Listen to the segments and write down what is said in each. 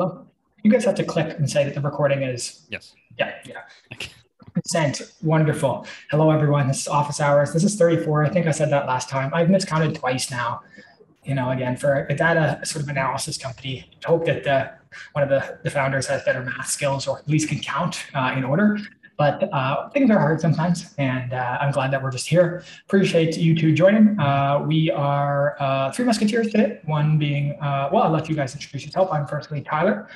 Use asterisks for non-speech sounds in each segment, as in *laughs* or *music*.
Well, you guys have to click and say that the recording is. Yes. Yeah, yeah. Consent. Wonderful. Hello, everyone. This is office hours. This is 34. I think I said that last time. I've miscounted twice now. You know, again, for a data sort of analysis company, I hope that the, one of the, the founders has better math skills or at least can count uh, in order. But uh, things are hard sometimes, and uh, I'm glad that we're just here. Appreciate you two joining. Uh, we are uh, three musketeers today. One being, uh, well, I'll let you guys introduce yourself. I'm firstly Tyler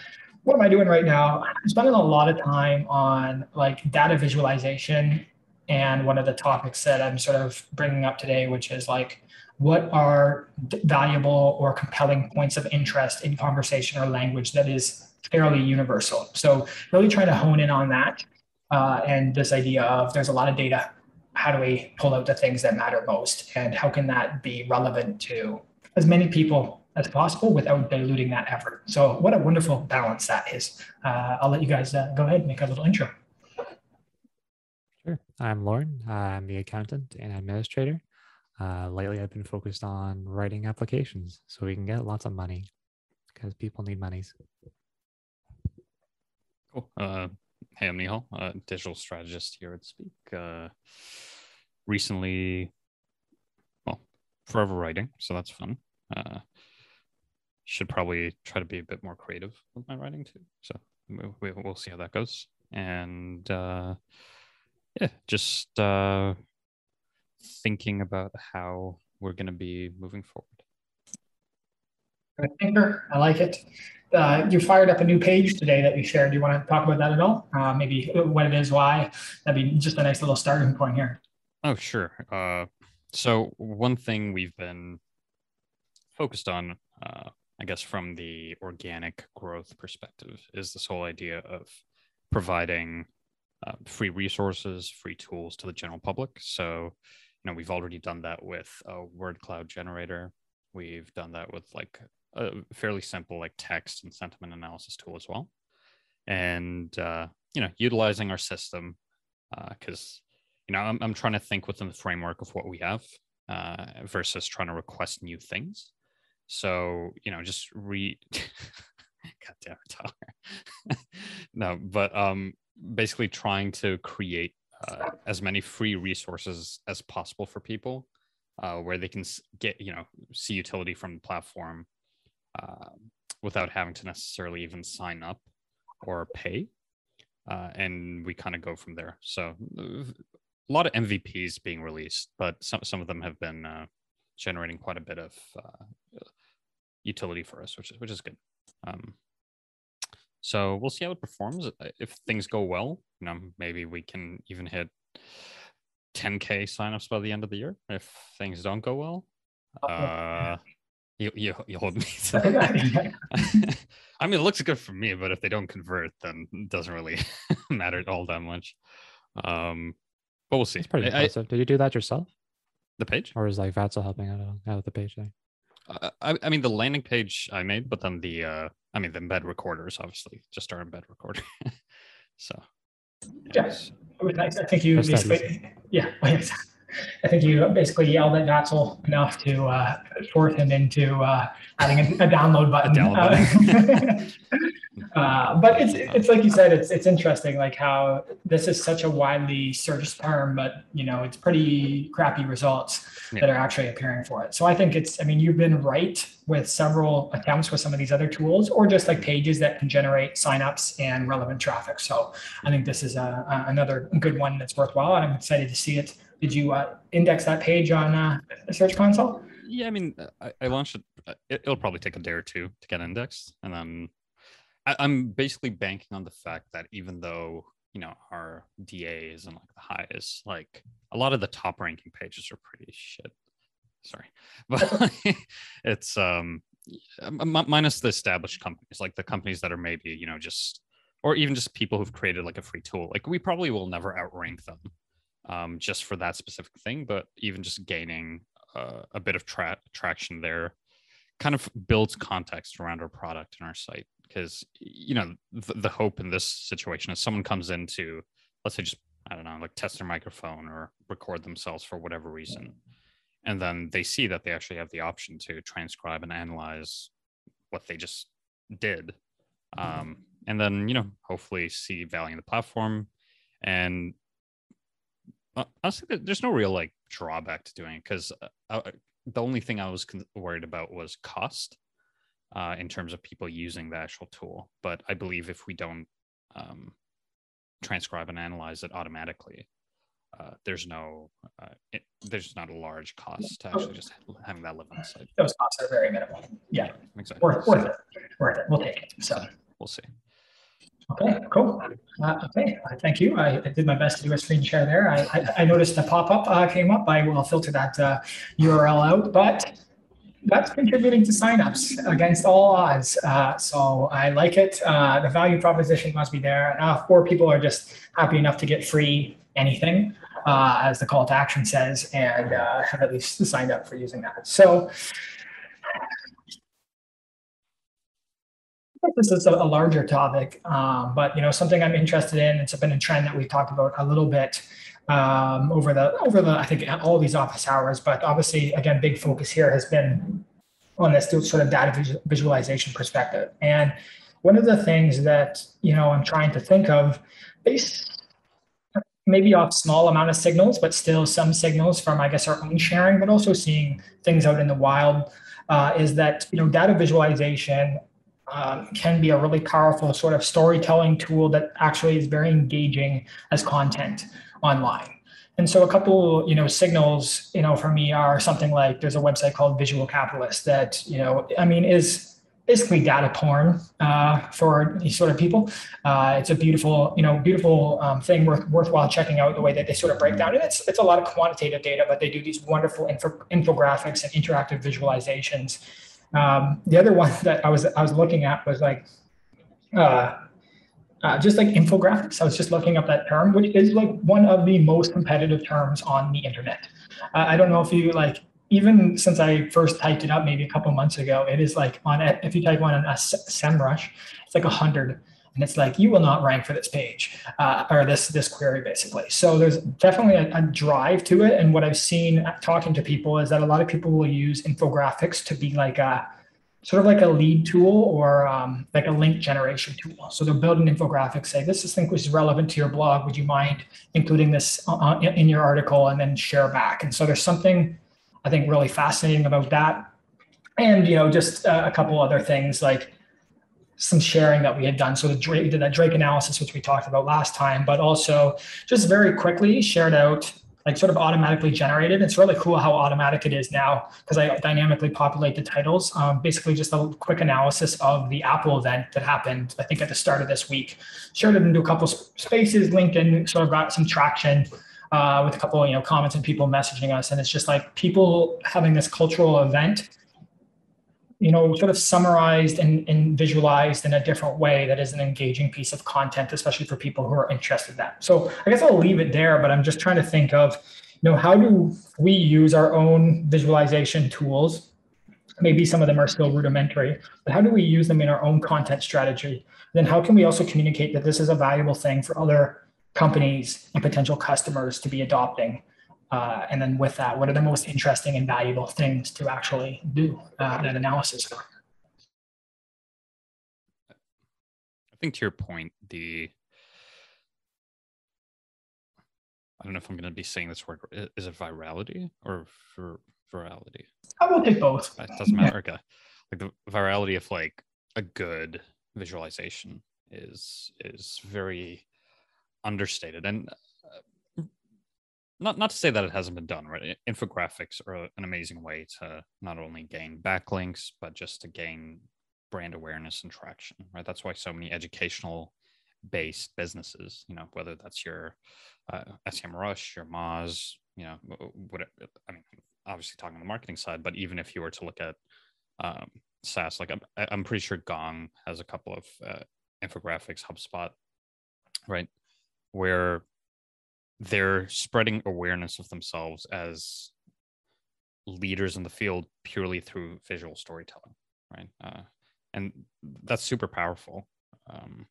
what am I doing right now? I'm spending a lot of time on like data visualization. And one of the topics that I'm sort of bringing up today, which is like, what are valuable or compelling points of interest in conversation or language that is fairly universal? So, really trying to hone in on that uh, and this idea of there's a lot of data. How do we pull out the things that matter most? And how can that be relevant to as many people as possible without diluting that effort. So what a wonderful balance that is. Uh, I'll let you guys uh, go ahead and make a little intro. Sure. I'm Lauren. I'm the accountant and administrator. Uh, lately, I've been focused on writing applications so we can get lots of money because people need monies. Cool. Uh, hey, I'm Nihal, a digital strategist here at Speak. Uh, recently, well, forever writing, so that's fun. Uh, should probably try to be a bit more creative with my writing too. So we, will see how that goes. And uh, yeah, just uh, thinking about how we're going to be moving forward. Thinker, I like it. Uh, you fired up a new page today that you shared. Do you want to talk about that at all? Uh, maybe what it is, why? That'd be just a nice little starting point here. Oh, sure. Uh, so one thing we've been focused on uh, I guess from the organic growth perspective, is this whole idea of providing uh, free resources, free tools to the general public. So, you know, we've already done that with a word cloud generator. We've done that with like a fairly simple like text and sentiment analysis tool as well. And uh, you know, utilizing our system because uh, you know I'm, I'm trying to think within the framework of what we have uh, versus trying to request new things. So, you know, just read. *laughs* God damn it, *laughs* no, but um, basically trying to create uh, as many free resources as possible for people uh, where they can get, you know, see utility from the platform uh, without having to necessarily even sign up or pay. Uh, and we kind of go from there. So a lot of MVPs being released, but some, some of them have been uh, generating quite a bit of uh, utility for us, which is which is good. Um, so we'll see how it performs. If things go well, you know, maybe we can even hit 10k signups by the end of the year. If things don't go well, uh, you you you hold me. *laughs* *laughs* *laughs* I mean, it looks good for me, but if they don't convert, then it doesn't really matter at all that much. Um, but we'll see. It's pretty impressive. I, Did you do that yourself? The page, or is like Vatsal helping out out with the page there? I, I mean the landing page I made, but then the uh I mean the embed recorders obviously just our embed recorder. so yes, I think you basically yeah. I think you basically yelled at Vatsal enough to uh, force him into uh, adding a, a, download button. A download button. *laughs* uh, but it's it's like you said, it's it's interesting, like how this is such a widely searched term, but you know it's pretty crappy results yeah. that are actually appearing for it. So I think it's, I mean, you've been right with several attempts with some of these other tools, or just like pages that can generate signups and relevant traffic. So I think this is a, a another good one that's worthwhile, and I'm excited to see it did you uh, index that page on uh, Search Console? Yeah, I mean, I, I launched uh, it. It'll probably take a day or two to get indexed, and then I, I'm basically banking on the fact that even though you know our DA isn't like the highest, like a lot of the top ranking pages are pretty shit. Sorry, *laughs* but it's um minus the established companies, like the companies that are maybe you know just or even just people who've created like a free tool. Like we probably will never outrank them um, just for that specific thing, but even just gaining uh, a bit of tra- traction there kind of builds context around our product and our site. Because, you know, the, the hope in this situation is someone comes into, let's say, just, I don't know, like test their microphone or record themselves for whatever reason. And then they see that they actually have the option to transcribe and analyze what they just did um, and then you know hopefully see value in the platform and uh, honestly there's no real like drawback to doing it because uh, the only thing i was worried about was cost uh, in terms of people using the actual tool but i believe if we don't um, transcribe and analyze it automatically uh, there's no uh, it, there's not a large cost to actually just having that live on the site. Those costs are very minimal. Yeah, exactly. Worth, worth it. Worth it. We'll take it. So we'll see. Okay, cool. Uh, okay, uh, thank you. I, I, did my best to do a screen share there. I, I, I noticed the pop-up uh, came up. I will filter that URL uh, out, but that's contributing to signups against all odds. Uh, so I like it. Uh, the value proposition must be there. Now, four people are just happy enough to get free anything, as the call to action says, and have at least signed up for using that. So this is a, a larger topic, um, but you know something I'm interested in. It's been a trend that we've talked about a little bit um, over the over the I think all these office hours. But obviously, again, big focus here has been on this sort of data visualization perspective. And one of the things that you know I'm trying to think of, based maybe off small amount of signals, but still some signals from I guess our own sharing, but also seeing things out in the wild. Uh, is that you know data visualization um, can be a really powerful sort of storytelling tool that actually is very engaging as content online. And so a couple, you know, signals, you know, for me are something like there's a website called Visual Capitalist that, you know, I mean, is basically data porn uh, for these sort of people. Uh, it's a beautiful, you know, beautiful um, thing worth, worthwhile checking out the way that they sort of break down. And it's it's a lot of quantitative data, but they do these wonderful info, infographics and interactive visualizations um, the other one that I was I was looking at was like uh, uh, just like infographics. I was just looking up that term, which is like one of the most competitive terms on the internet. Uh, I don't know if you like even since I first typed it up maybe a couple months ago, it is like on if you type one on a SEMrush, it's like a hundred and it's like you will not rank for this page uh, or this this query basically. So there's definitely a, a, drive to it. And what i've seen talking to people is that a lot of people will use infographics to be like a sort of like a lead tool or um, like a link generation tool. So they'll build an infographic say this is thing which is relevant to your blog. Would you mind including this uh, uh in your article and then share back? And so there's something i think really fascinating about that. And you know just uh, a couple other things like some sharing that we had done. So the Drake, did that Drake analysis, which we talked about last time, but also just very quickly shared out, like sort of automatically generated. It's really cool how automatic it is now because I dynamically populate the titles. Um, basically, just a quick analysis of the Apple event that happened, I think at the start of this week. Shared it into a couple spaces. LinkedIn sort of got some traction. Uh, with a couple, you know, comments and people messaging us, and it's just like people having this cultural event you know, sort of summarized and, and visualized in a different way that is an engaging piece of content, especially for people who are interested in that. So I guess I'll leave it there, but I'm just trying to think of, you know, how do we use our own visualization tools? Maybe some of them are still rudimentary, but how do we use them in our own content strategy? Then how can we also communicate that this is a valuable thing for other companies and potential customers to be adopting? Uh, and then with that, what are the most interesting and valuable things to actually do uh, that analysis for? I think to your point, the I don't know if I'm going to be saying this word. Is it virality or vir- virality? I will take both. It doesn't matter. Okay. Like the virality of like a good visualization is is very understated and not not to say that it hasn't been done right? Infographics are an amazing way to not only gain backlinks but just to gain brand awareness and traction right? That's why so many educational based businesses you know whether that's your uh, SEMrush your moz you know what i mean obviously talking on the marketing side but even if you were to look at um, SaaS, like I'm, I'm pretty sure Gong has a couple of uh, infographics, HubSpot, right, where they're spreading awareness of themselves as leaders in the field purely through visual storytelling right? Uh, and that's super powerful. Um,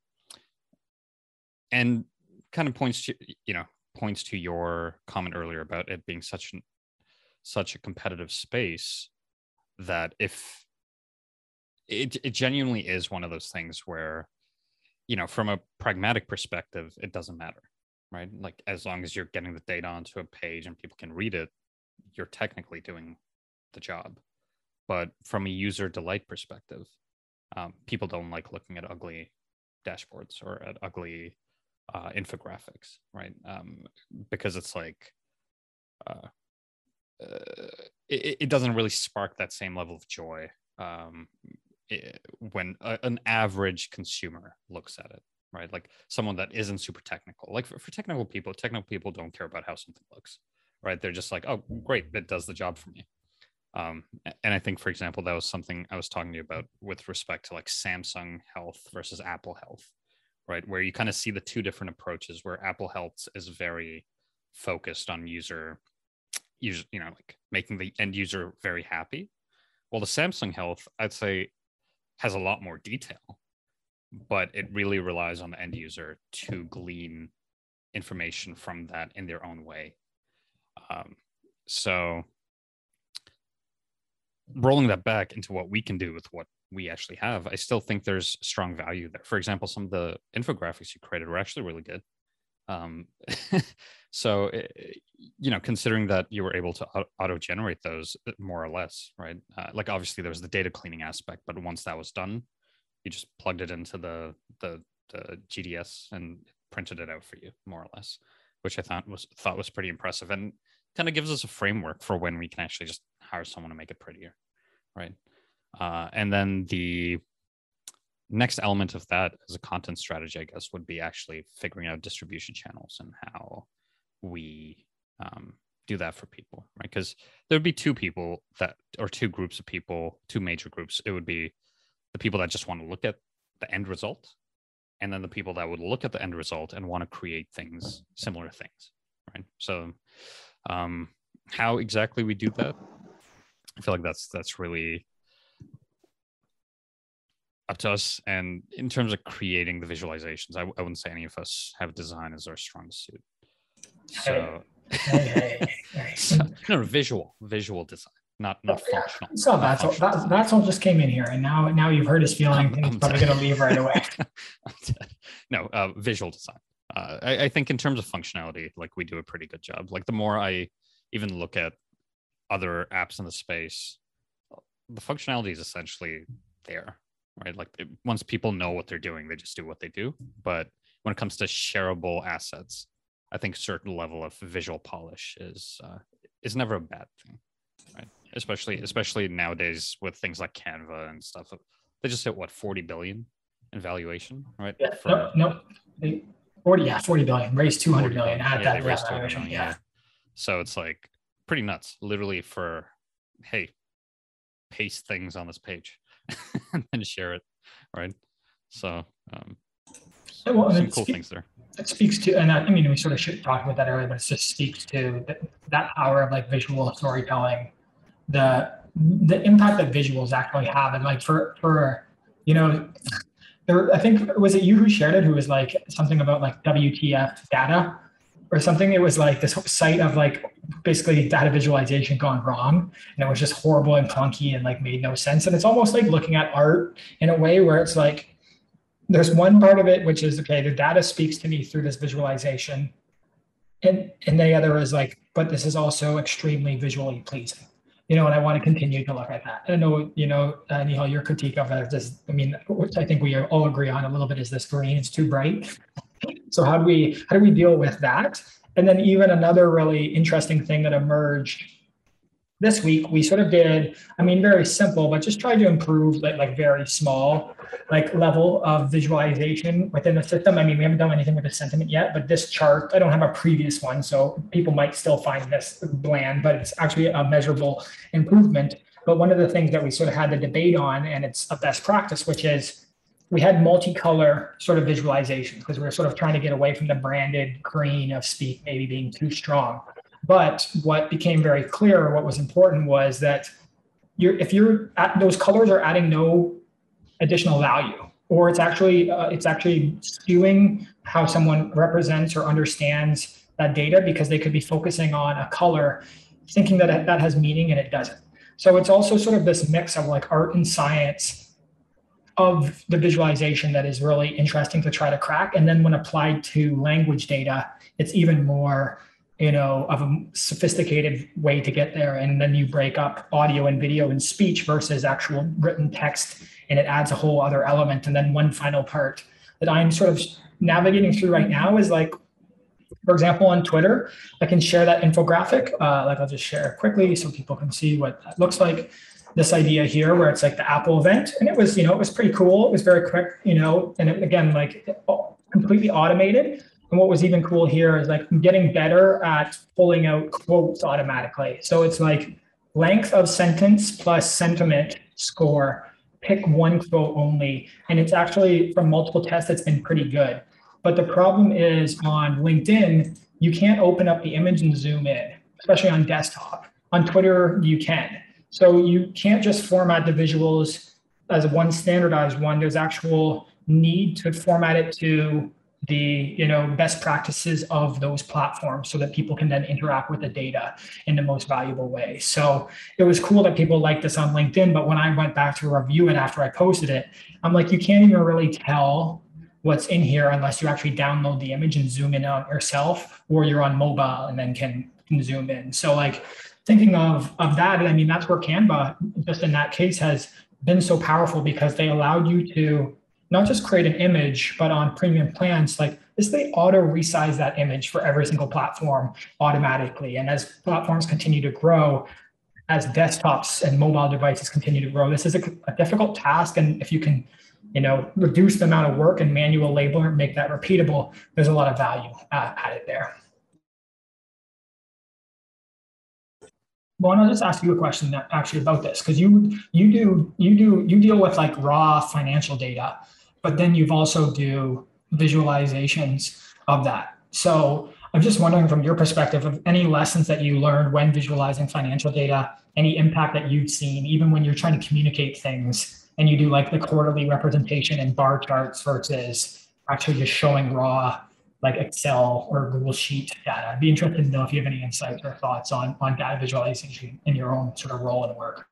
and kind of points to you know points to your comment earlier about it being such an such a competitive space that if it, it genuinely is one of those things where you know from a pragmatic perspective it doesn't matter right? Like as long as you're getting the data onto a page and people can read it you're technically doing the job. But from a user delight perspective um, people don't like looking at ugly dashboards or at ugly uh, infographics right? Um, because it's like uh, uh, it, it, doesn't really spark that same level of joy um, it, when a, an average consumer looks at it right? Like someone that isn't super technical. Like for, for technical people technical people don't care about how something looks right? They're just like oh great it does the job for me. Um, and i think for example that was something i was talking to you about with respect to like samsung health versus apple health right? Where you kind of see the two different approaches where apple health is very focused on user user you know like making the end user very happy well the samsung health i'd say has a lot more detail but it really relies on the end user to glean information from that in their own way um, so rolling that back into what we can do with what we actually have, I still think there's strong value there. For example, some of the infographics you created were actually really good. Um, *laughs* so, eh, you know, considering that you were able to auto generate those eh, more or less, right? Uh, like obviously there was the data cleaning aspect, but once that was done, you just plugged it into the the, the GDS and printed it out for you more or less, which I thought was thought was pretty impressive and kind of gives us a framework for when we can actually just hire someone to make it prettier, right? Uh, and then the next element of that as a content strategy, I guess, would be actually figuring out distribution channels and how we um, do that for people, right? Because there would be two people that, or two groups of people, two major groups. It would be the people that just want to look at the end result, and then the people that would look at the end result and want to create things, similar things, right? So, um, how exactly we do that, I feel like that's that's really up to us. And in terms of creating the visualizations, I, I wouldn't say any of us have design as our strong suit. So, hey, hey, hey. so *laughs* no, visual, visual design, not not yeah. functional. So that's all, that, that's all just came in here, and now now you've heard his feeling. he's probably going to leave right away. *laughs* no, uh, visual design. Uh, I, I think in terms of functionality, like we do a pretty good job. Like the more I even look at other apps in the space, the functionality is essentially there right? Like it, once people know what they're doing, they just do what they do. But when it comes to shareable assets, I think certain level of visual polish is uh, is never a bad thing, right? Especially especially nowadays with things like Canva and stuff. They just hit what 40 billion in valuation, right? Yeah, For, no, no, 40, yeah, 40 billion, raised 200 million at yeah, that valuation. Yeah. yeah. So it's like pretty nuts, literally for, hey, paste things on this page. *laughs* and then share it, right? So, um, well, some cool things there. It speaks to, and I, I mean, we sort of should talk about that earlier, but it just speaks to the, that power of like visual storytelling, the the impact that visuals actually have, and like for for you know, there, I think was it you who shared it, who was like something about like WTF data or something. It was like this site of like basically data visualization gone wrong and it was just horrible and clunky and like made no sense. And it's almost like looking at art in a way where it's like there's one part of it which is okay, the data speaks to me through this visualization. And and the other is like, but this is also extremely visually pleasing. You know, and I want to continue to look at that. I know, you know, uh, Nihal, your critique of it is, I mean, which I think we all agree on a little bit is this green, it's too bright. So how do we how do we deal with that? And then even another really interesting thing that emerged this week, we sort of did, I mean, very simple, but just tried to improve like, like very small, like level of visualization within the system. I mean, we haven't done anything with the sentiment yet, but this chart, I don't have a previous one, so people might still find this bland, but it's actually a measurable improvement. But one of the things that we sort of had the debate on, and it's a best practice, which is we had multicolor sort of visualization because we were sort of trying to get away from the branded green of speak maybe being too strong. But what became very clear, what was important was that you're, if you're at, those colors are adding no additional value, or it's actually uh, it's actually skewing how someone represents or understands that data because they could be focusing on a color, thinking that that has meaning and it doesn't. So it's also sort of this mix of like art and science of the visualization that is really interesting to try to crack. And then when applied to language data, it's even more, you know, of a sophisticated way to get there. And then you break up audio and video and speech versus actual written text, and it adds a whole other element. And then one final part that I'm sort of navigating through right now is like, for example, on Twitter, I can share that infographic. Uh, like I'll just share quickly so people can see what that looks like this idea here where it's like the Apple event. And it was, you know, it was pretty cool. It was very quick, you know, and it, again, like completely automated. And what was even cool here is like I'm getting better at pulling out quotes automatically. So it's like length of sentence plus sentiment score, pick one quote only. And it's actually from multiple tests, it's been pretty good. But the problem is on LinkedIn, you can't open up the image and zoom in, especially on desktop. On Twitter, you can. So you can't just format the visuals as one standardized one. There's actual need to format it to the you know best practices of those platforms so that people can then interact with the data in the most valuable way. So it was cool that people liked this on linkedin but when i went back to review it after i posted it i'm like you can't even really tell what's in here unless you actually download the image and zoom in on yourself or you're on mobile and then can, can zoom in. So like thinking of of that, I mean, that's where Canva, just in that case, has been so powerful because they allowed you to not just create an image, but on premium plans, like this, they auto resize that image for every single platform automatically. And as platforms continue to grow, as desktops and mobile devices continue to grow, this is a, a difficult task. And if you can, you know, reduce the amount of work and manual labor and make that repeatable, there's a lot of value uh, added there. Well, I'll just ask you a question actually about this because you you do you do you deal with like raw financial data, but then you've also do visualizations of that. So I'm just wondering from your perspective of any lessons that you learned when visualizing financial data, any impact that you've seen, even when you're trying to communicate things and you do like the quarterly representation and bar charts versus actually just showing raw like Excel or Google Sheet data. I'd be interested to know if you have any insights or thoughts on, on data visualization in your own sort of role and work.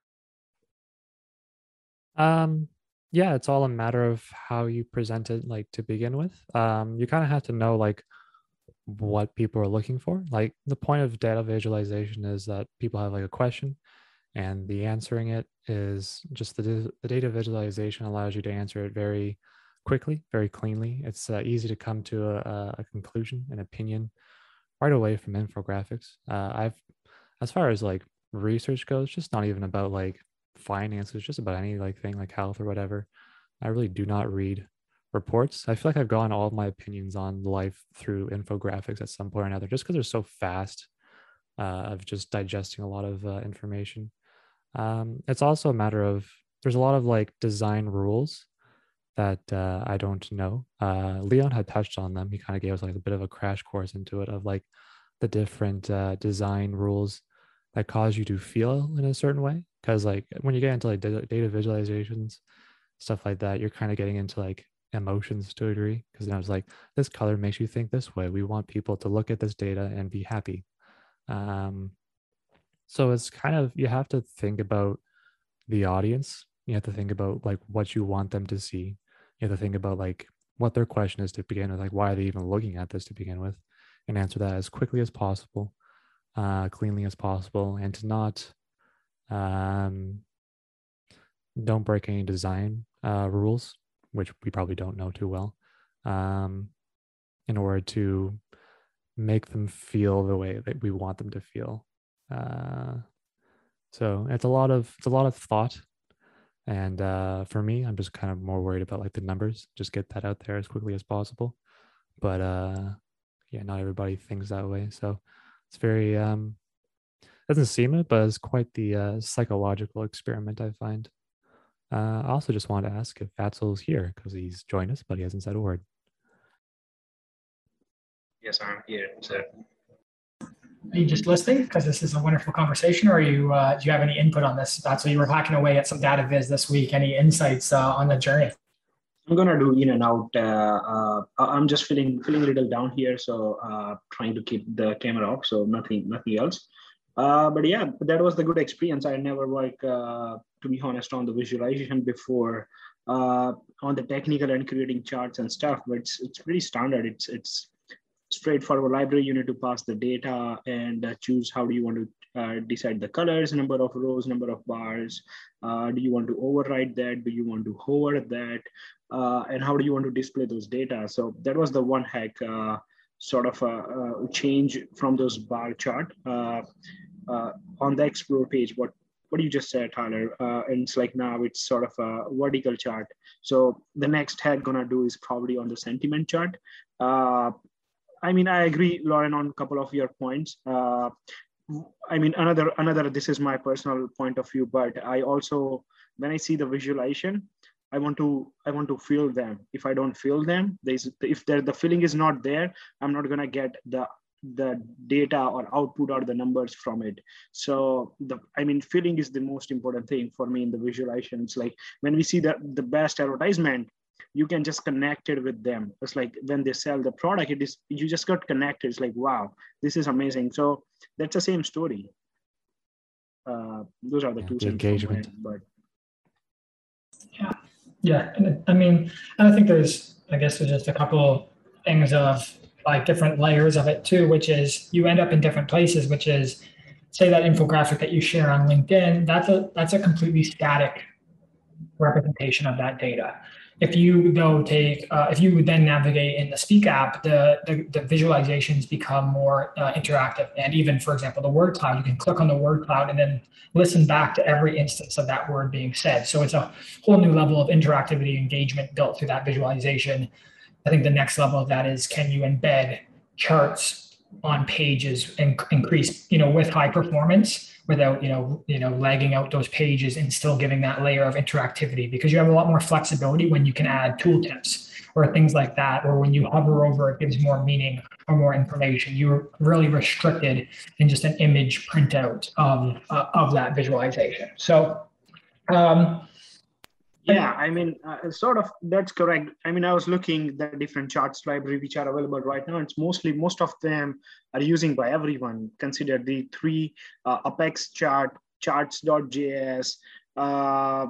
Um, yeah, it's all a matter of how you present it, like to begin with. Um, you kind of have to know like what people are looking for. Like the point of data visualization is that people have like a question and the answering it is just the, the data visualization allows you to answer it very quickly, very cleanly. It's uh, easy to come to a, a, conclusion, an opinion right away from infographics. Uh, I've, as far as like research goes, just not even about like finances, just about any like thing like health or whatever. I really do not read reports. I feel like I've gotten all of my opinions on life through infographics at some point or another, just because they're so fast uh, of just digesting a lot of uh, information. Um, it's also a matter of there's a lot of like design rules that uh, I don't know. Uh, Leon had touched on them. He kind of gave us like a bit of a crash course into it of like the different uh, design rules that cause you to feel in a certain way. Because like when you get into like data visualizations, stuff like that, you're kind of getting into like emotions to a degree. Because then I was like, this color makes you think this way. We want people to look at this data and be happy. Um, so it's kind of you have to think about the audience you have to think about like what you want them to see you have to think about like what their question is to begin with like why are they even looking at this to begin with and answer that as quickly as possible uh cleanly as possible and to not um don't break any design uh rules which we probably don't know too well um in order to make them feel the way that we want them to feel uh so it's a lot of it's a lot of thought and uh, for me, I'm just kind of more worried about like the numbers, just get that out there as quickly as possible. But uh, yeah, not everybody thinks that way. So it's very, um, doesn't seem it, but it's quite the uh, psychological experiment, I find. Uh, I also just want to ask if Vatsal's here because he's joined us, but he hasn't said a word. Yes, I'm here. So are you just listening because this is a wonderful conversation, or you uh, do you have any input on this? That's why you were hacking away at some data viz this week. Any insights uh, on the journey? I'm gonna do in and out. Uh, uh I'm just feeling feeling a little down here, so uh, trying to keep the camera off. So nothing nothing else. Uh, but yeah, that was the good experience. I never like to be honest on the visualization before uh, on the technical and creating charts and stuff, but it's, it's pretty standard. It's, it's straightforward library. You need to pass the data and uh, choose how do you want to uh, decide the colors, number of rows, number of bars. Uh, do you want to override that? Do you want to hover that? Uh, and how do you want to display those data? So that was the one hack uh, sort of a, a, change from those bar chart. Uh, on the explore page, what what you just said, Tyler, and it's like now it's sort of a vertical chart. So the next hack gonna do is probably on the sentiment chart. I mean, I agree, Lauren, on a couple of your points. Uh, I mean, another another. This is my personal point of view, but I also when I see the visualization, I want to I want to feel them. If I don't feel them, there's if the feeling is not there, I'm not gonna get the the data or output or the numbers from it. So the I mean, feeling is the most important thing for me in the visualization. It's like when we see the the best advertisement, you can just connect it with them. It's like when they sell the product, it is you just got connected. It's like, wow, this is amazing. So that's the same story. Uh, those are the yeah, two the engagement. but yeah, yeah. And I mean, and I think there's, I guess, there's just a couple things of like different layers of it too, which is you end up in different places, which is say that infographic that you share on LinkedIn, that's a that's a completely static representation of that data if you go take, uh, if you would then navigate in the Speak app, the, the, the visualizations become more uh, interactive. And even, for example, the word cloud, you can click on the word cloud and then listen back to every instance of that word being said. So it's a whole new level of interactivity engagement built through that visualization. I think the next level of that is can you embed charts on pages and increase, you know, with high performance without you know you know lagging out those pages and still giving that layer of interactivity because you have a lot more flexibility when you can add tooltips or things like that or when you hover over it gives more meaning or more information. You're really restricted in just an image printout of uh, of that visualization. So um, yeah, I mean, uh, sort of that's correct. I mean, I was looking the different charts library which are available right now. It's mostly most of them are using by everyone. Consider the three uh, Apex chart, charts.js. Uh,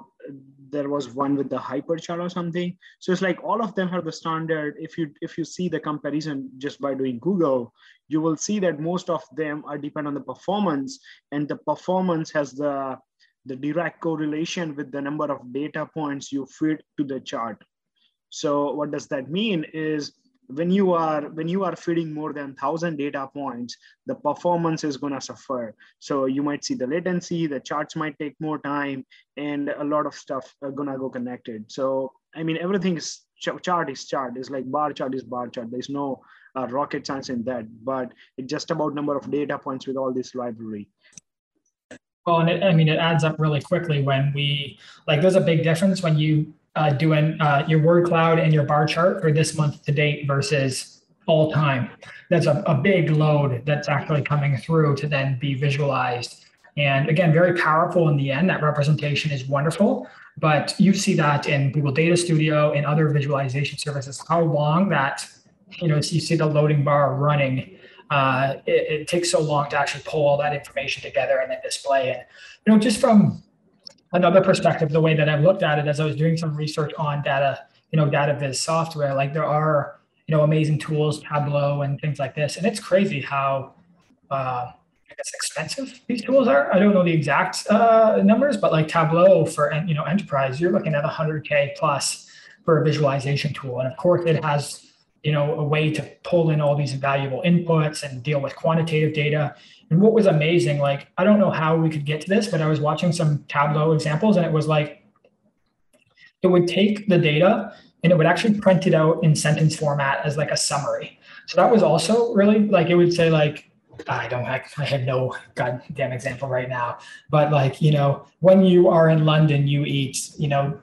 there was one with the hyperchart or something. So it's like all of them are the standard. If you if you see the comparison just by doing Google, you will see that most of them are depend on the performance, and the performance has the the direct correlation with the number of data points you feed to the chart. So what does that mean is when you are when you are feeding more than 1000 data points the performance is going to suffer. So you might see the latency the charts might take more time and a lot of stuff are going to go connected. So i mean everything is chart is chart. Is like bar chart is bar chart. There's no uh, rocket science in that but it's just about number of data points with all this library well, and it, I mean, it adds up really quickly when we like. There's a big difference when you uh, doing uh, your word cloud and your bar chart for this month to date versus all time. That's a, a big load that's actually coming through to then be visualized. And again, very powerful in the end. That representation is wonderful, but you see that in Google Data Studio and other visualization services. How long that you know so you see the loading bar running uh, it, it, takes so long to actually pull all that information together and then display it. You know, just from another perspective, the way that I've looked at it as I was doing some research on data, you know, data viz software, like there are, you know, amazing tools, Tableau and things like this. And it's crazy how, uh, I guess expensive these tools are. I don't know the exact uh, numbers, but like Tableau for you know enterprise, you're looking at 100k plus for a visualization tool, and of course it has you know, a way to pull in all these valuable inputs and deal with quantitative data. And what was amazing, like, I don't know how we could get to this, but I was watching some Tableau examples and it was like, it would take the data and it would actually print it out in sentence format as like a summary. So that was also really like, it would say like, I don't I, *laughs* I have no goddamn example right now, but like, you know, when you are in London, you eat, you know,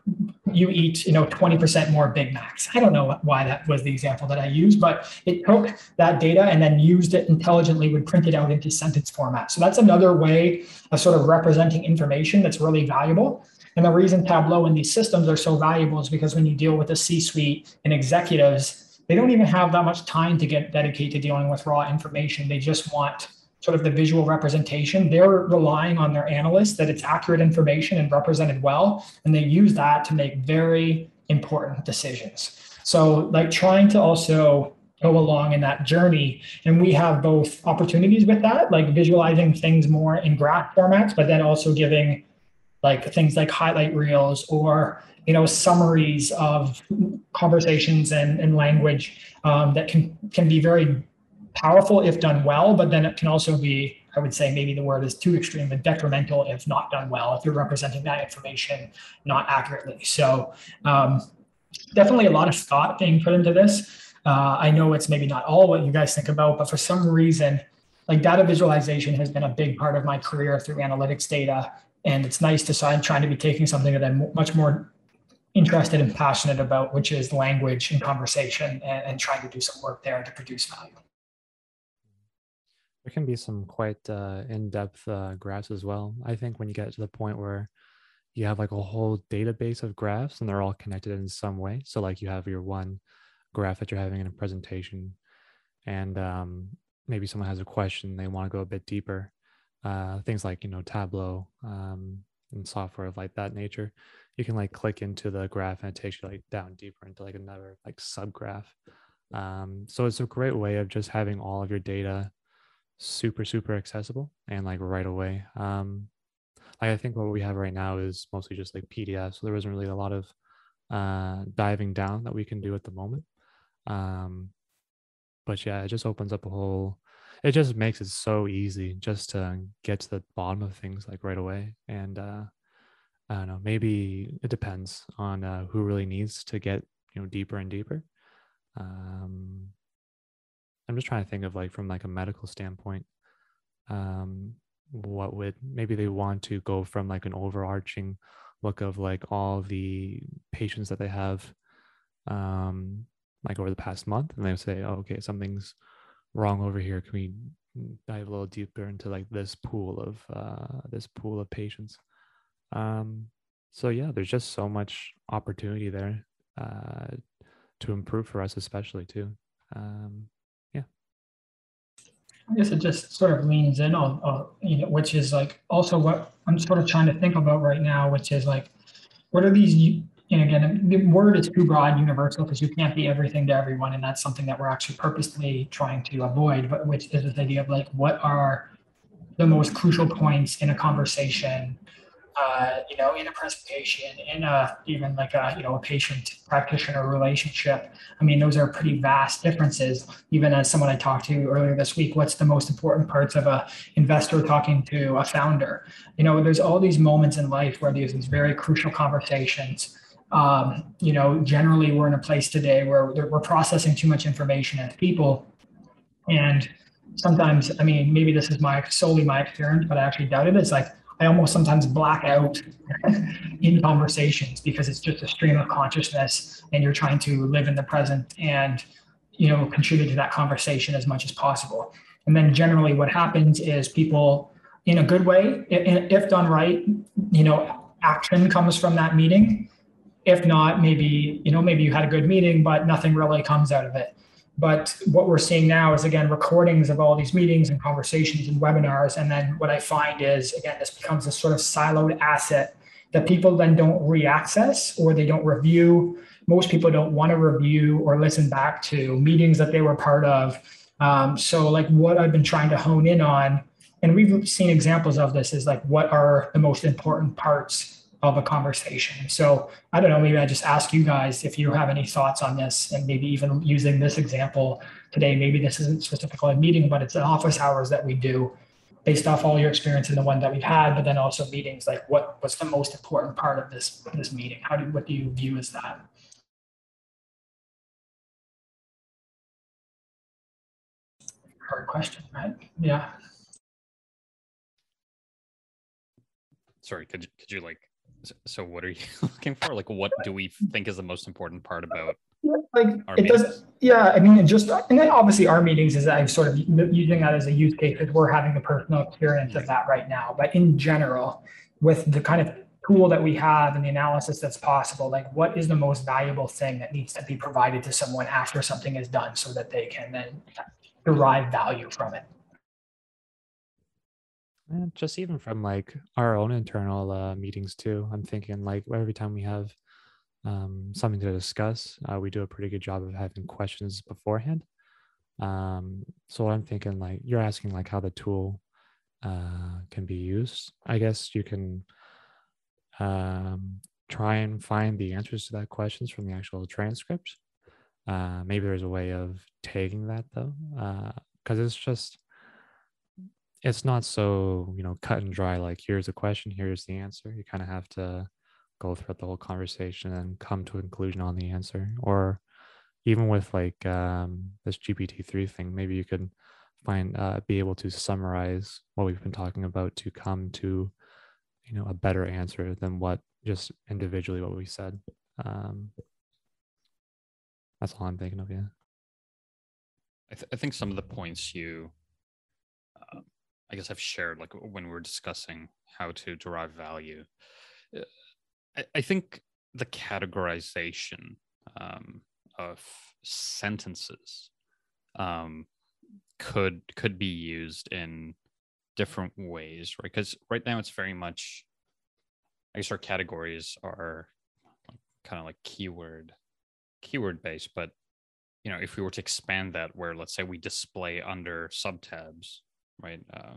you eat, you know, 20% more Big Macs. I don't know why that was the example that I used, but it took that data and then used it intelligently, would print it out into sentence format. So that's another way of sort of representing information that's really valuable. And the reason Tableau and these systems are so valuable is because when you deal with the C suite and executives, they don't even have that much time to get dedicated to dealing with raw information. They just want sort of the visual representation, they're relying on their analysts that it's accurate information and represented well, and they use that to make very important decisions. So, like trying to also go along in that journey, and we have both opportunities with that, like visualizing things more in graph formats, but then also giving like things like highlight reels or you know summaries of conversations and, and language um, that can can be very powerful if done well, but then it can also be, I would say maybe the word is too extreme, but detrimental if not done well, if you're representing that information not accurately. So um, definitely a lot of thought being put into this. Uh, I know it's maybe not all what you guys think about, but for some reason, like data visualization has been a big part of my career through analytics data. And it's nice to I'm trying to be taking something that I'm much more interested and passionate about, which is language and conversation and, and trying to do some work there to produce value there can be some quite uh, in-depth uh, graphs as well. I think when you get to the point where you have like a whole database of graphs and they're all connected in some way. So like you have your one graph that you're having in a presentation, and um, maybe someone has a question they want to go a bit deeper. Uh, things like you know Tableau um, and software of like that nature, you can like click into the graph and it takes you like down deeper into like another like subgraph. Um, so it's a great way of just having all of your data super super accessible and like right away um like i think what we have right now is mostly just like pdf so there isn't really a lot of uh diving down that we can do at the moment um but yeah it just opens up a whole it just makes it so easy just to get to the bottom of things like right away. And uh i don't know maybe it depends on uh, who really needs to get you know deeper and deeper. Um I'm just trying to think of like from like a medical standpoint, um, what would maybe they want to go from like an overarching look of like all the patients that they have, um, like over the past month, and they would say, oh, okay, something's wrong over here. Can we dive a little deeper into like this pool of uh, this pool of patients? Um, so yeah, there's just so much opportunity there uh, to improve for us, especially too. Um, yeah. I guess it just sort of leans in on, uh, you know, which is like also what I'm sort of trying to think about right now, which is like, what are these? And again, the word is too broad, and universal, because you can't be everything to everyone, and that's something that we're actually purposely trying to avoid. But which is this idea of like, what are the most crucial points in a conversation uh, you know, in a presentation, in a even like a you know a patient practitioner relationship. I mean, those are pretty vast differences. Even as someone I talked to earlier this week, what's the most important parts of a investor talking to a founder? You know, there's all these moments in life where there's these very crucial conversations. Um, you know, generally we're in a place today where we're processing too much information as people, and sometimes, I mean, maybe this is my solely my experience, but I actually doubt it. It's like I almost sometimes black out *laughs* in conversations because it's just a stream of consciousness and you're trying to live in the present and you know contribute to that conversation as much as possible. And then generally what happens is people in a good way, if done right, you know, action comes from that meeting. If not, maybe, you know, maybe you had a good meeting, but nothing really comes out of it. But what we're seeing now is again recordings of all these meetings and conversations and webinars. And then what I find is again, this becomes a sort of siloed asset that people then don't reaccess or they don't review. Most people don't want to review or listen back to meetings that they were part of. Um, so, like, what I've been trying to hone in on, and we've seen examples of this, is like, what are the most important parts of a conversation. So I don't know, maybe I just ask you guys if you have any thoughts on this and maybe even using this example today, maybe this isn't specifically a meeting, but it's an office hours that we do based off all your experience in the one that we've had, but then also meetings, like what was the most important part of this, this meeting? How do, what do you view as that? Hard question, right? Yeah. Sorry, could you, could you like so what are you *laughs* looking for? Like, what do we *laughs* think is the most important part about like it meetings? does yeah i mean just and then obviously our meetings is i'm sort of using that as a use case because we're having the personal experience of that right now but in general with the kind of tool that we have and the analysis that's possible like what is the most valuable thing that needs to be provided to someone after something is done so that they can then derive value from it And just even from like our own internal uh, meetings too. I'm thinking like every time we have um, something to discuss, uh, we do a pretty good job of having questions beforehand. Um, so I'm thinking like you're asking like how the tool uh, can be used. I guess you can um, try and find the answers to that questions from the actual transcript. Uh, maybe there's a way of tagging that though, because uh, it's just it's not so you know cut and dry. Like here's a question, here's the answer. You kind of have to go throughout the whole conversation and come to a conclusion on the answer. Or even with like um, this GPT three thing, maybe you could find uh, be able to summarize what we've been talking about to come to you know a better answer than what just individually what we said. Um, that's all I'm thinking of. Yeah. I, th- I think some of the points you, I guess, I've shared, like when we were discussing how to derive value. Uh, I, I think the categorization um, of sentences um, could could be used in different ways, right? Because right now it's very much I guess our categories are kind of like keyword keyword based, but you know, if we were to expand that, where let's say we display under subtabs, right? Uh,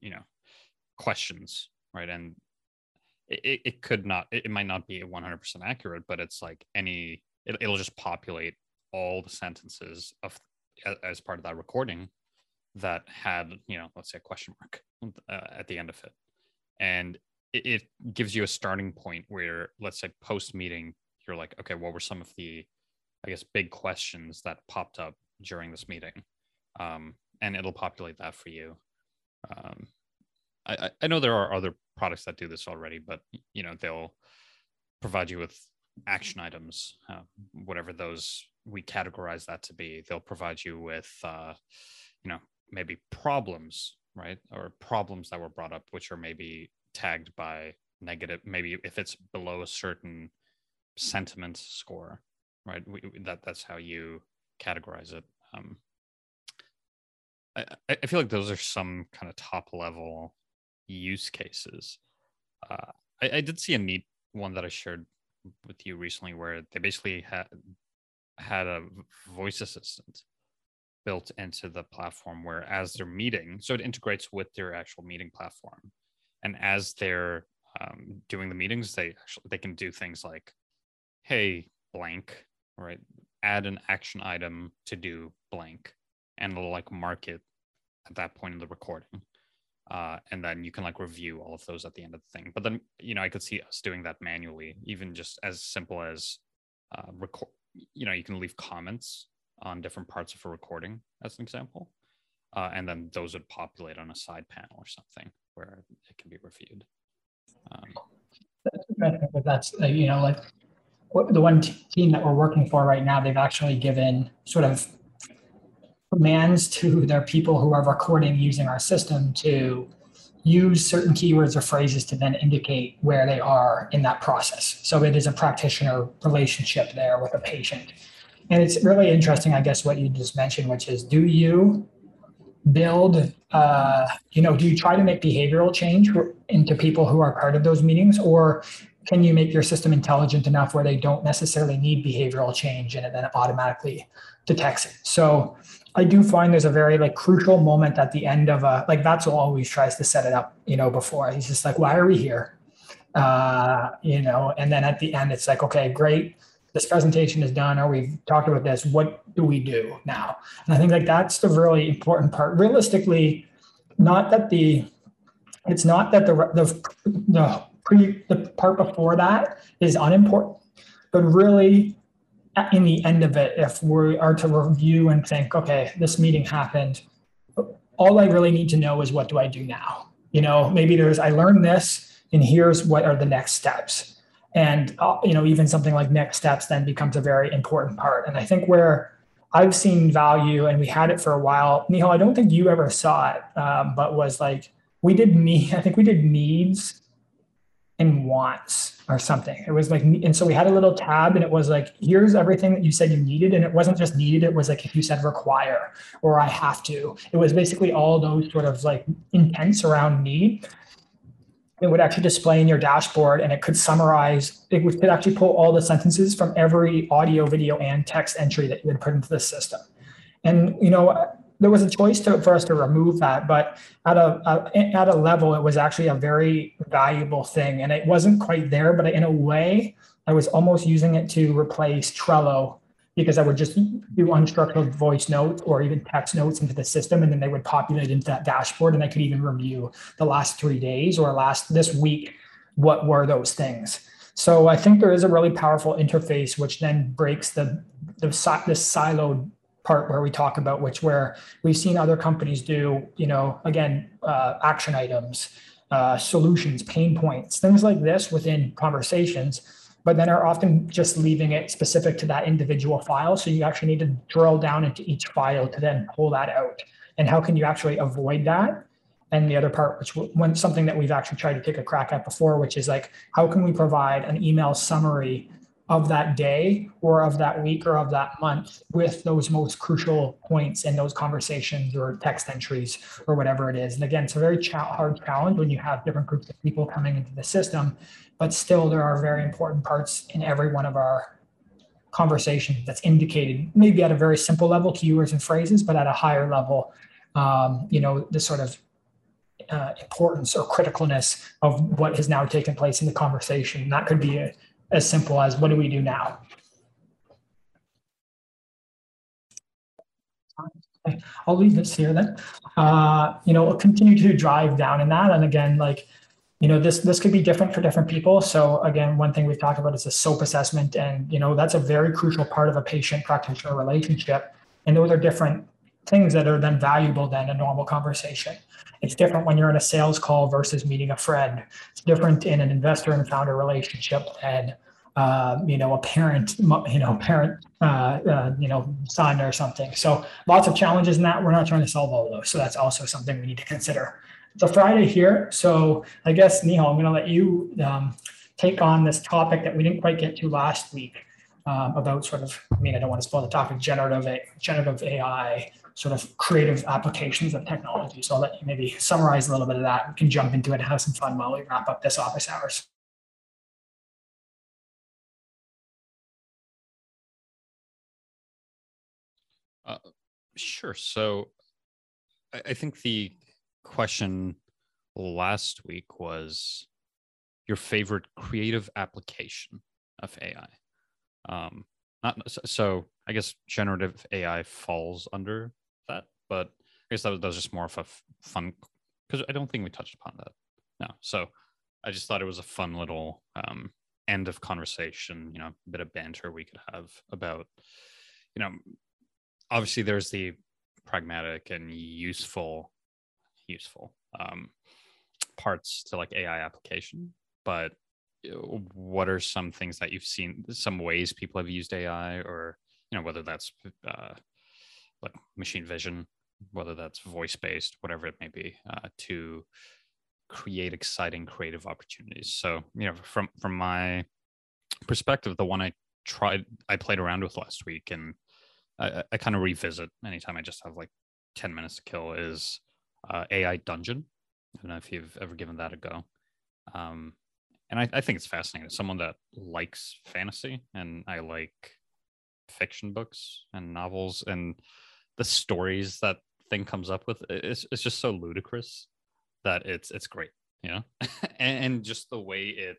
you know, questions, right? And it, it could not, it, might not be 100% accurate, but it's like any, it, it'll just populate all the sentences of as part of that recording that had, you know, let's say a question mark uh, at the end of it. And it, it gives you a starting point where let's say post meeting you're like okay what were some of the i guess big questions that popped up during this meeting um, and it'll populate that for you. Um, I, I know there are other products that do this already but you know they'll provide you with action items uh, whatever those we categorize that to be. They'll provide you with uh, you know maybe problems right? Or problems that were brought up which are maybe tagged by negative maybe if it's below a certain sentiment score right? We, that that's how you categorize it. Um, I, I feel like those are some kind of top level use cases. Uh, I, I did see a neat one that i shared with you recently where they basically had had a voice assistant built into the platform where as they're meeting so it integrates with their actual meeting platform. And as they're um, doing the meetings they actually they can do things like hey blank right? Add an action item to do blank and it'll like mark it at that point in the recording uh, and then you can like review all of those at the end of the thing but then you know i could see us doing that manually even just as simple as uh, record you know you can leave comments on different parts of a recording as an example uh, and then those would populate on a side panel or something where it can be reviewed. Um, that's uh, you know like the one team that we're working for right now. They've actually given sort of commands to their people who are recording using our system to use certain keywords or phrases to then indicate where they are in that process. So it is a practitioner relationship there with a patient. And it's really interesting, I guess, what you just mentioned, which is do you build uh, you know do you try to make behavioral change into people who are part of those meetings or can you make your system intelligent enough where they don't necessarily need behavioral change and it then automatically detects it so i do find there's a very like crucial moment at the end of a like that's always tries to set it up you know before. He's just like why are we here? Uh, you know and then at the end it's like okay great. This presentation is done or we've talked about this. What do we do now? And i think like that's the really important part. Realistically not that the it's not that the the the pre the part before that is unimportant but really in the end of it if we are to review and think okay this meeting happened all i really need to know is what do i do now? You know maybe there's i learned this and here's what are the next steps. And uh, you know even something like next steps then becomes a very important part. And i think where i've seen value and we had it for a while Nihal, i don't think you ever saw it um, but was like we did me i think we did needs and wants or something. It was like, and so we had a little tab and it was like, here's everything that you said you needed. And it wasn't just needed, it was like if you said require or I have to. It was basically all those sort of like intents around need. It would actually display in your dashboard and it could summarize, it would, could actually pull all the sentences from every audio, video, and text entry that you had put into the system. And, you know, there was a choice to, for us to remove that, but at a, a, at a level, it was actually a very valuable thing, and it wasn't quite there. But in a way, I was almost using it to replace Trello because I would just do unstructured voice notes or even text notes into the system, and then they would populate into that dashboard, and I could even review the last three days or last this week what were those things. So I think there is a really powerful interface which then breaks the the, the siloed part where we talk about which where we've seen other companies do, you know, again, uh, action items, uh, solutions, pain points, things like this within conversations, but then are often just leaving it specific to that individual file. So you actually need to drill down into each file to then pull that out. And how can you actually avoid that? And the other part, which when something that we've actually tried to take a crack at before, which is like, how can we provide an email summary of that day or of that week or of that month with those most crucial points in those conversations or text entries or whatever it is. And again, it's a very hard challenge when you have different groups of people coming into the system, but still there are very important parts in every one of our conversations that's indicated maybe at a very simple level keywords and phrases, but at a higher level, um, you know, the sort of uh, importance or criticalness of what has now taken place in the conversation. That could be a, as simple as what do we do now? I'll leave this here then. Uh, you know, we'll continue to drive down in that. And again, like, you know, this this could be different for different people. So again, one thing we've talked about is a SOAP assessment. And, you know, that's a very crucial part of a patient practitioner relationship. And those are different things that are then valuable than a normal conversation. It's different when you're in a sales call versus meeting a friend. It's different in an investor and founder relationship and uh, you know a parent you know parent uh, uh, you know son or something. So lots of challenges in that. We're not trying to solve all of those. So that's also something we need to consider. It's a Friday here, so I guess Nihal, I'm going to let you um, take on this topic that we didn't quite get to last week. Um, about sort of, I mean, I don't want to spoil the topic, generative, generative AI, sort of creative applications of technology. So I'll let you maybe summarize a little bit of that. We can jump into it and have some fun while we wrap up this office hours. Uh, sure. So I, I think the question last week was your favorite creative application of AI. Um, not so. I guess generative AI falls under that, but I guess that was, that was just more of a fun because I don't think we touched upon that. No, so I just thought it was a fun little um, end of conversation. You know, a bit of banter we could have about, you know, obviously there's the pragmatic and useful, useful um, parts to like AI application, but uh, what are some things that you've seen some ways people have used ai or you know whether that's uh, like machine vision, whether that's voice based, whatever it may be, uh, to create exciting creative opportunities. So, you know, from from my perspective, the one I tried, I played around with last week, and I, I kind of revisit anytime I just have like ten minutes to kill is uh, AI Dungeon. I don't know if you've ever given that a go. Um, and I, I think it's fascinating. As someone that likes fantasy, and I like fiction books and novels, and the stories that thing comes up with it's, it's just so ludicrous that it's it's great you know? *laughs* And, and, just the way it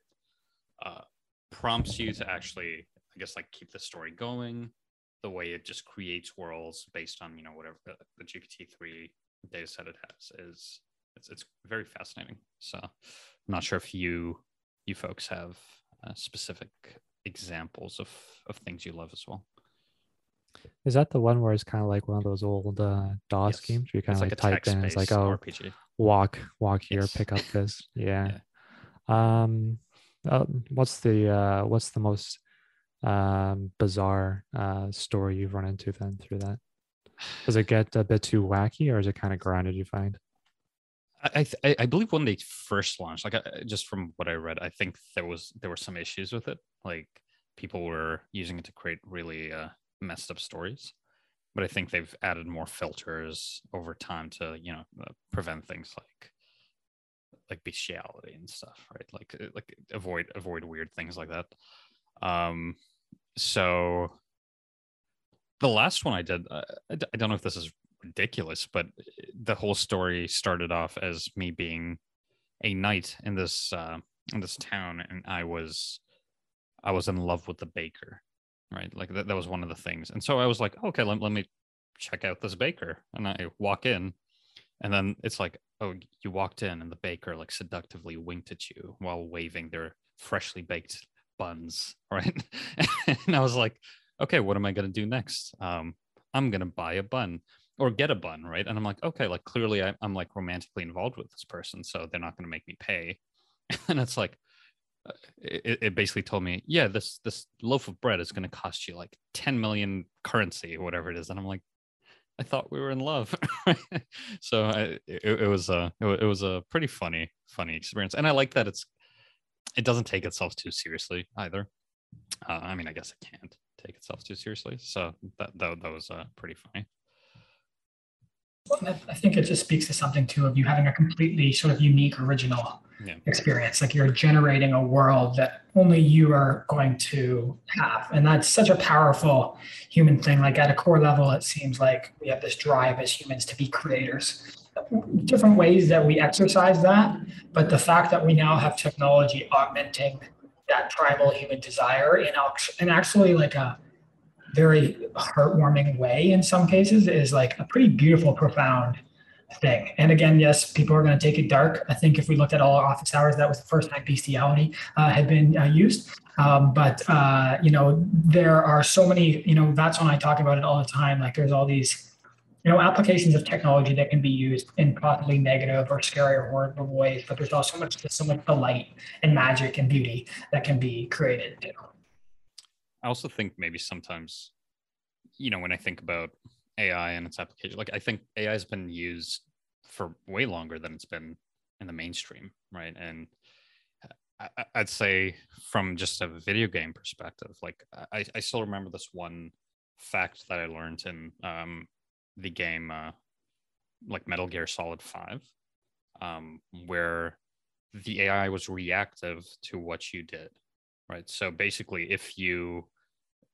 uh, prompts you to actually i guess like keep the story going the way it just creates worlds based on you know whatever the, the gpt-3 data set it has is it's, it's very fascinating. So i'm not sure if you you folks have uh, specific examples of of things you love as well is that the one where it's kind of like one of those old uh, DOS yes. games where you kind of like, like type in, it's like, oh, RPG. walk, walk here, yes. pick up *laughs* this. Yeah. yeah. Um, uh, what's the uh, what's the most um, bizarre uh, story you've run into then through that? Does it get a bit too wacky, or is it kind of grounded? You find? I, I, I believe when they first launched, like I, just from what I read, I think there was there were some issues with it. Like people were using it to create really uh, messed up stories. But I think they've added more filters over time to you know uh, prevent things like like bestiality and stuff, right? Like uh, like avoid avoid weird things like that. Um, so the last one I did, uh, I don't know if this is ridiculous, but the whole story started off as me being a knight in this uh, in this town, and I was I was in love with the baker, right? Like that, that was one of the things, and so I was like, okay, let, let me check out this baker, and I walk in, and then it's like, oh, you walked in, and the baker like seductively winked at you while waving their freshly baked buns, *laughs* right? and I was like, okay, what am I gonna do next? Um, I'm gonna buy a bun or get a bun, right? And I'm like, okay, like clearly I, am like romantically involved with this person, so they're not to make me pay. *laughs* and it's like, it, it, basically told me, yeah, this this loaf of bread is going to cost you like 10 million currency or whatever it is, and I'm like, I thought we were in love. *laughs* so I, it, it, was a it, was a pretty funny funny experience, and I like that it's it doesn't take itself too seriously either. Uh, I mean, I guess it can't take itself too seriously, so that that, that was uh, pretty funny. I think it just speaks to something too of you having a completely sort of unique, original yeah. experience. Like you're generating a world that only you are going to have. And that's such a powerful human thing. Like at a core level, it seems like we have this drive as humans to be creators. Different ways that we exercise that. But the fact that we now have technology augmenting that primal human desire in, in actually like a very heartwarming way in some cases is like a pretty beautiful, profound thing. And again, yes, people are going to take it dark. I think if we looked at all office hours, that was the first time bestiality uh, had been uh, used. Um, but uh, you know, there are so many. You know, that's when I talk about it all the time. Like, there's all these, you know, applications of technology that can be used in possibly negative or scary or horrible ways. But there's also so much, so much delight and magic and beauty that can be created. I also think maybe sometimes, you know, when I think about AI and its application, like I think AI has been used for way longer than it's been in the mainstream, right? And I, would say from just a video game perspective, like I, I still remember this one fact that I learned in um, the game, uh, like Metal Gear Solid Five, um, where the AI was reactive to what you did, right? So basically, if you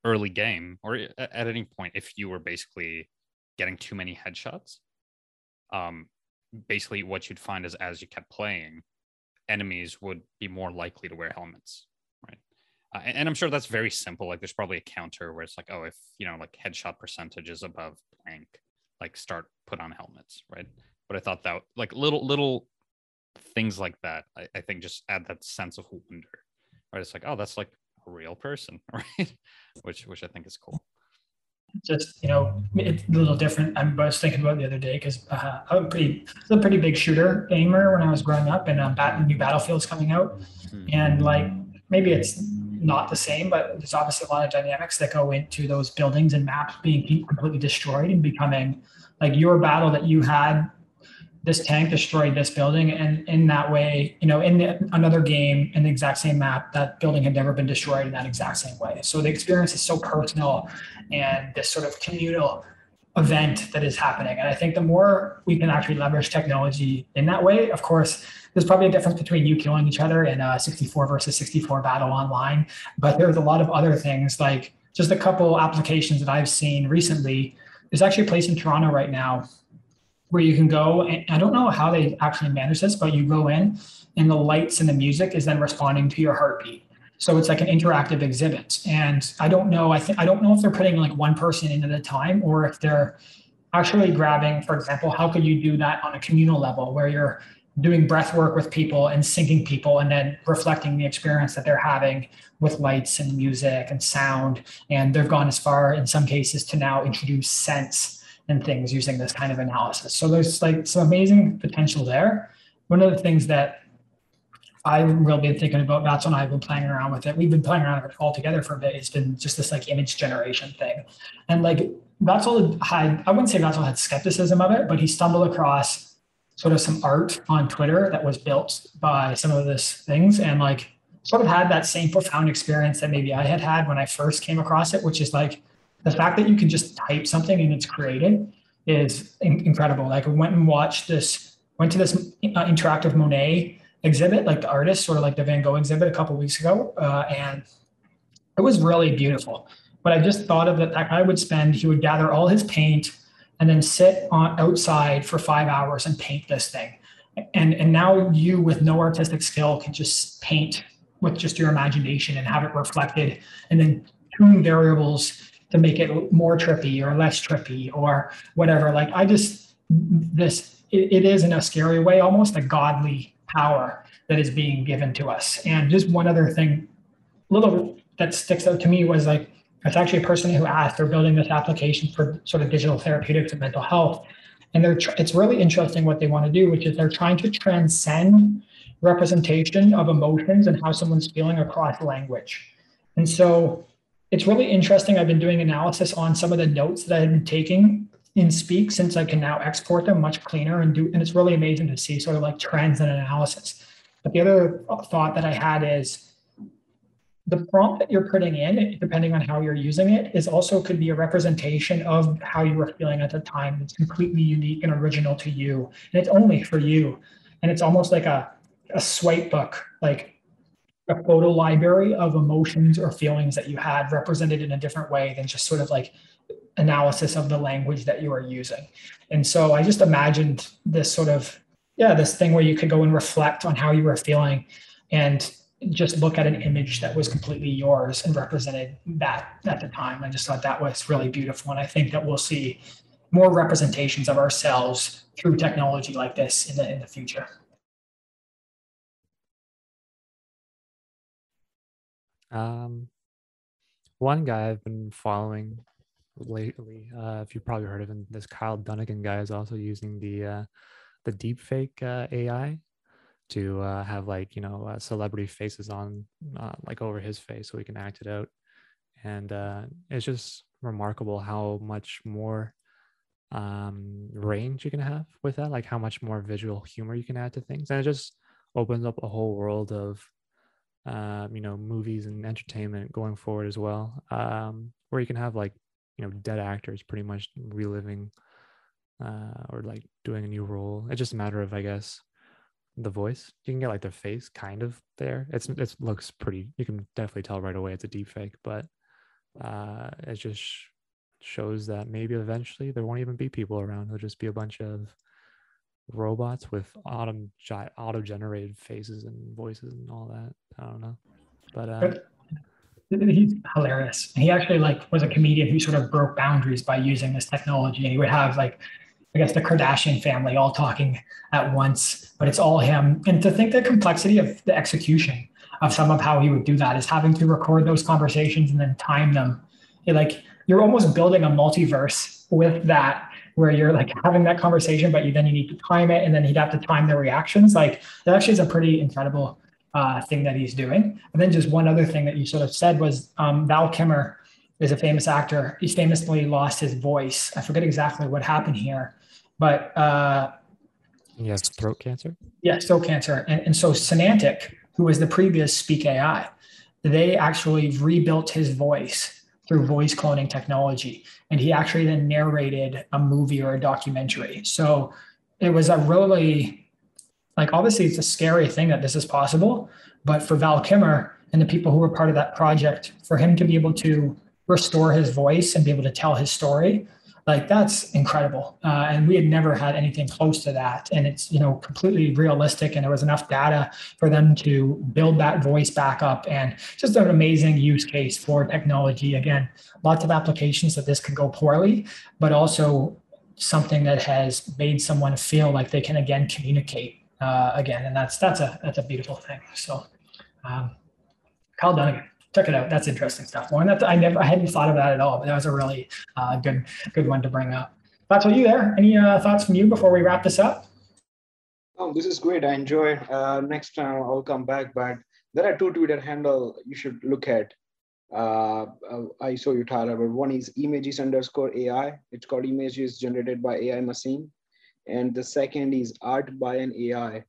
early game or at any point if you were basically getting too many headshots um basically what you'd find is as you kept playing enemies would be more likely to wear helmets right? Uh, and i'm sure that's very simple. Like there's probably a counter where it's like oh if you know like headshot percentage is above blank like start put on helmets right? But i thought that like little little things like that I, I think just add that sense of wonder right it's like oh that's like a real person, *laughs* right? which which I think is cool. Just you know, it's a little different. I was thinking about the other day because uh, I'm pretty, a pretty big shooter gamer when I was growing up, and um, bat, new Battlefield's coming out, mm-hmm. and like maybe it's not the same, but there's obviously a lot of dynamics that go into those buildings and maps being completely destroyed and becoming like your battle that you had this tank destroyed this building and in that way you know in the, another game in the exact same map that building had never been destroyed in that exact same way. So the experience is so personal and this sort of communal event that is happening. And i think the more we can actually leverage technology in that way of course there's probably a difference between you killing each other in a 64 versus 64 battle online but there's a lot of other things like just a couple applications that i've seen recently. There's actually a place in toronto right now where you can go and I don't know how they actually manage this, but you go in and the lights and the music is then responding to your heartbeat. So it's like an interactive exhibit. And I don't know, I think I don't know if they're putting like one person in at a time or if they're actually grabbing, for example, how could you do that on a communal level where you're doing breath work with people and syncing people and then reflecting the experience that they're having with lights and music and sound. And they've gone as far in some cases to now introduce sense and things using this kind of analysis. So there's like some amazing potential there. One of the things that I've really been thinking about, that's when I've been playing around with it. We've been playing around with it all together for a bit. It's been just this like image generation thing. And like all had, I wouldn't say all had skepticism of it, but he stumbled across sort of some art on Twitter that was built by some of this things and like sort of had that same profound experience that maybe I had had when I first came across it, which is like the fact that you can just type something and it's created is in- incredible. Like I went and watched this, went to this uh, interactive Monet exhibit, like the artist, sort of like the Van Gogh exhibit a couple weeks ago, uh, and it was really beautiful. But I just thought of that that guy would spend, he would gather all his paint and then sit on outside for five hours and paint this thing. And and now you with no artistic skill can just paint with just your imagination and have it reflected and then tune variables to make it more trippy or less trippy or whatever. Like I just this it, it is in a scary way almost a godly power that is being given to us. And just one other thing, little that sticks out to me was like it's actually a person who asked they're building this application for sort of digital therapeutics and mental health and they're it's really interesting what they want to do which is they're trying to transcend representation of emotions and how someone's feeling across language and so it's really interesting i've been doing analysis on some of the notes that i've been taking in speak since i can now export them much cleaner and do and it's really amazing to see sort of like trends and analysis but the other thought that i had is the prompt that you're putting in, depending on how you're using it, is also could be a representation of how you were feeling at the time. It's completely unique and original to you, and it's only for you. And it's almost like a, a swipe book, like a photo library of emotions or feelings that you had represented in a different way than just sort of like analysis of the language that you are using. And so I just imagined this sort of, yeah, this thing where you could go and reflect on how you were feeling and just look at an image that was completely yours and represented that at the time. I just thought that was really beautiful. And I think that we'll see more representations of ourselves through technology like this in the in the future. Um, one guy I've been following lately, uh, if you've probably heard of him, this Kyle Dunnigan guy is also using the uh, the deepfake uh, AI to uh, have like you know uh, celebrity faces on uh, like over his face so he can act it out. And uh, it's just remarkable how much more um, range you can have with that like how much more visual humor you can add to things. And it just opens up a whole world of um, you know movies and entertainment going forward as well um, where you can have like you know dead actors pretty much reliving uh, or like doing a new role it's just a matter of i guess the voice. You can get like the face kind of there. It's it looks pretty. You can definitely tell right away it's a deep fake, but uh, it just shows that maybe eventually there won't even be people around. It'll just be a bunch of robots with auto auto generated faces and voices and all that. I don't know, but. Uh, he's hilarious. He actually like was a comedian who sort of broke boundaries by using this technology. And he would have like I guess the Kardashian family all talking at once, but it's all him. And to think the complexity of the execution of some of how he would do that is having to record those conversations and then time them. Like you're almost building a multiverse with that where you're like having that conversation, but you then you need to time it and then he'd have to time their reactions. Like that actually is a pretty incredible uh, thing that he's doing. And then just one other thing that you sort of said was um, Val Kilmer is a famous actor. He famously lost his voice. I forget exactly what happened here, but uh, he has throat cancer. Yeah, throat cancer, and, and so Sonantic, who was the previous Speak AI, they actually rebuilt his voice through voice cloning technology, and he actually then narrated a movie or a documentary. So it was a really like obviously it's a scary thing that this is possible, but for Val Kilmer and the people who were part of that project, for him to be able to restore his voice and be able to tell his story like that's incredible. Uh, and we had never had anything close to that. And it's you know completely realistic. And there was enough data for them to build that voice back up. And just an amazing use case for technology. Again lots of applications that this could go poorly but also something that has made someone feel like they can again communicate uh, again. And that's that's a that's a beautiful thing. So um, Kyle Dunnigan check it out. That's interesting stuff. One that I never, I hadn't thought of that at all, but that was a really uh, good, good one to bring up. Thoughts with you there? Any uh, thoughts from you before we wrap this up? Oh, this is great. I enjoy. Uh, next time I'll come back, but there are two Twitter handle you should look at. Uh, uh I saw you, Tyler, but one is images underscore AI. It's called images generated by AI machine. and the second is art by an AI.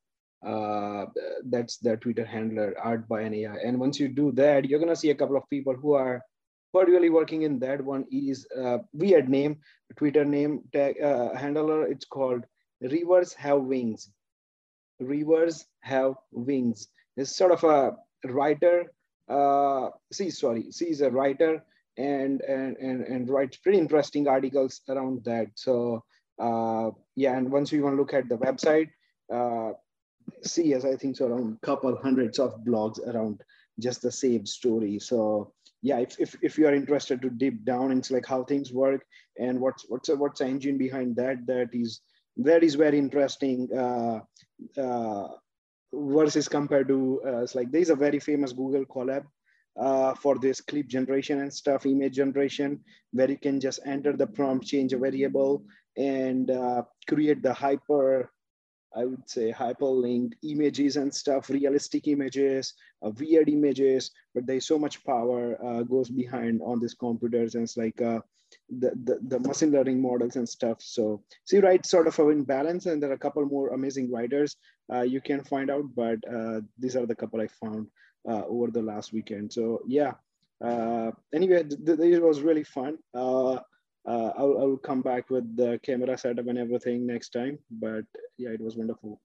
Uh, that's their Twitter handler, art by an AI. And once you do that, you're gonna see a couple of people who are who are really working in that one is uh, weird name, Twitter name tag uh, handler. It's called Rivers Have Wings. Rivers Have Wings. It's sort of a writer. Uh, see, sorry, she's a writer and and and and writes pretty interesting articles around that. So uh, yeah, and once you want to look at the website, uh, see as I think so around couple hundreds of blogs around just the same story. So yeah, if, if, if you are interested to deep down into like how things work and what's what's what's the engine behind that, that is that is very interesting. Uh, uh, versus compared to uh, it's like there's a very famous Google Colab uh, for this clip generation and stuff, image generation, where you can just enter the prompt, change a variable, and uh, create the hyper, I would say hyperlinked images and stuff, realistic images, uh, weird images, but there's so much power uh, goes behind on these computers and it's like uh, the, the, the machine learning models and stuff. So, you write sort of in balance and there are a couple more amazing writers uh, you can find out, but uh, these are the couple I found over the last weekend. So yeah, anyway, th- th- this was really fun uh, I'll, I'll come back with the camera setup and everything next time. But yeah, it was wonderful.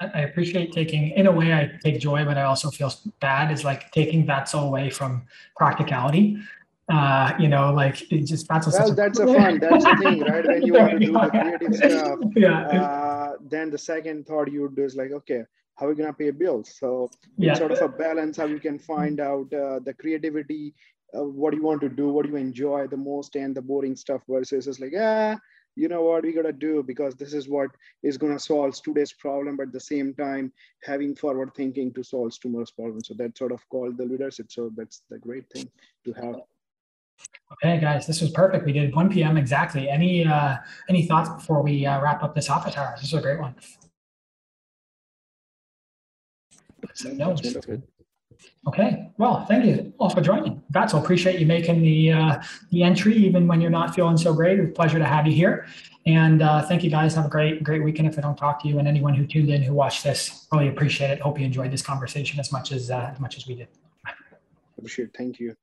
I appreciate taking, in a way, I take joy, but I also feel bad is like taking that so away from practicality. Uh, you know, like it just that's well, a, that's a *laughs* fun. That's the thing, right? When you want to do the *laughs* creative stuff, yeah. Uh, then the second thought you would do is like, okay, how are we gonna pay bills? So yeah. it's sort of a balance how you can find out uh, the creativity uh, what do you want to do, what do you enjoy the most, and the boring stuff versus it's like, ah, you know what we gotta do because this is what is gonna solve today's problem, but at the same time having forward thinking to solve tomorrow's problem. So that's sort of called the leadership. So that's the great thing to have. Okay, guys, this was perfect. We did 1 p.m. exactly. Any uh, any thoughts before we uh, wrap up this office hour? This is a great one. No, that's good. Okay, well, thank you all for joining. That's appreciate you making the uh, the entry, even when you're not feeling so great. It's a pleasure to have you here. And uh, thank you guys. Have a great, great weekend. If I don't talk to you, and anyone who tuned in who watched this, really appreciate it. Hope you enjoyed this conversation as much as uh, as much as we did. Appreciate. It. Thank you.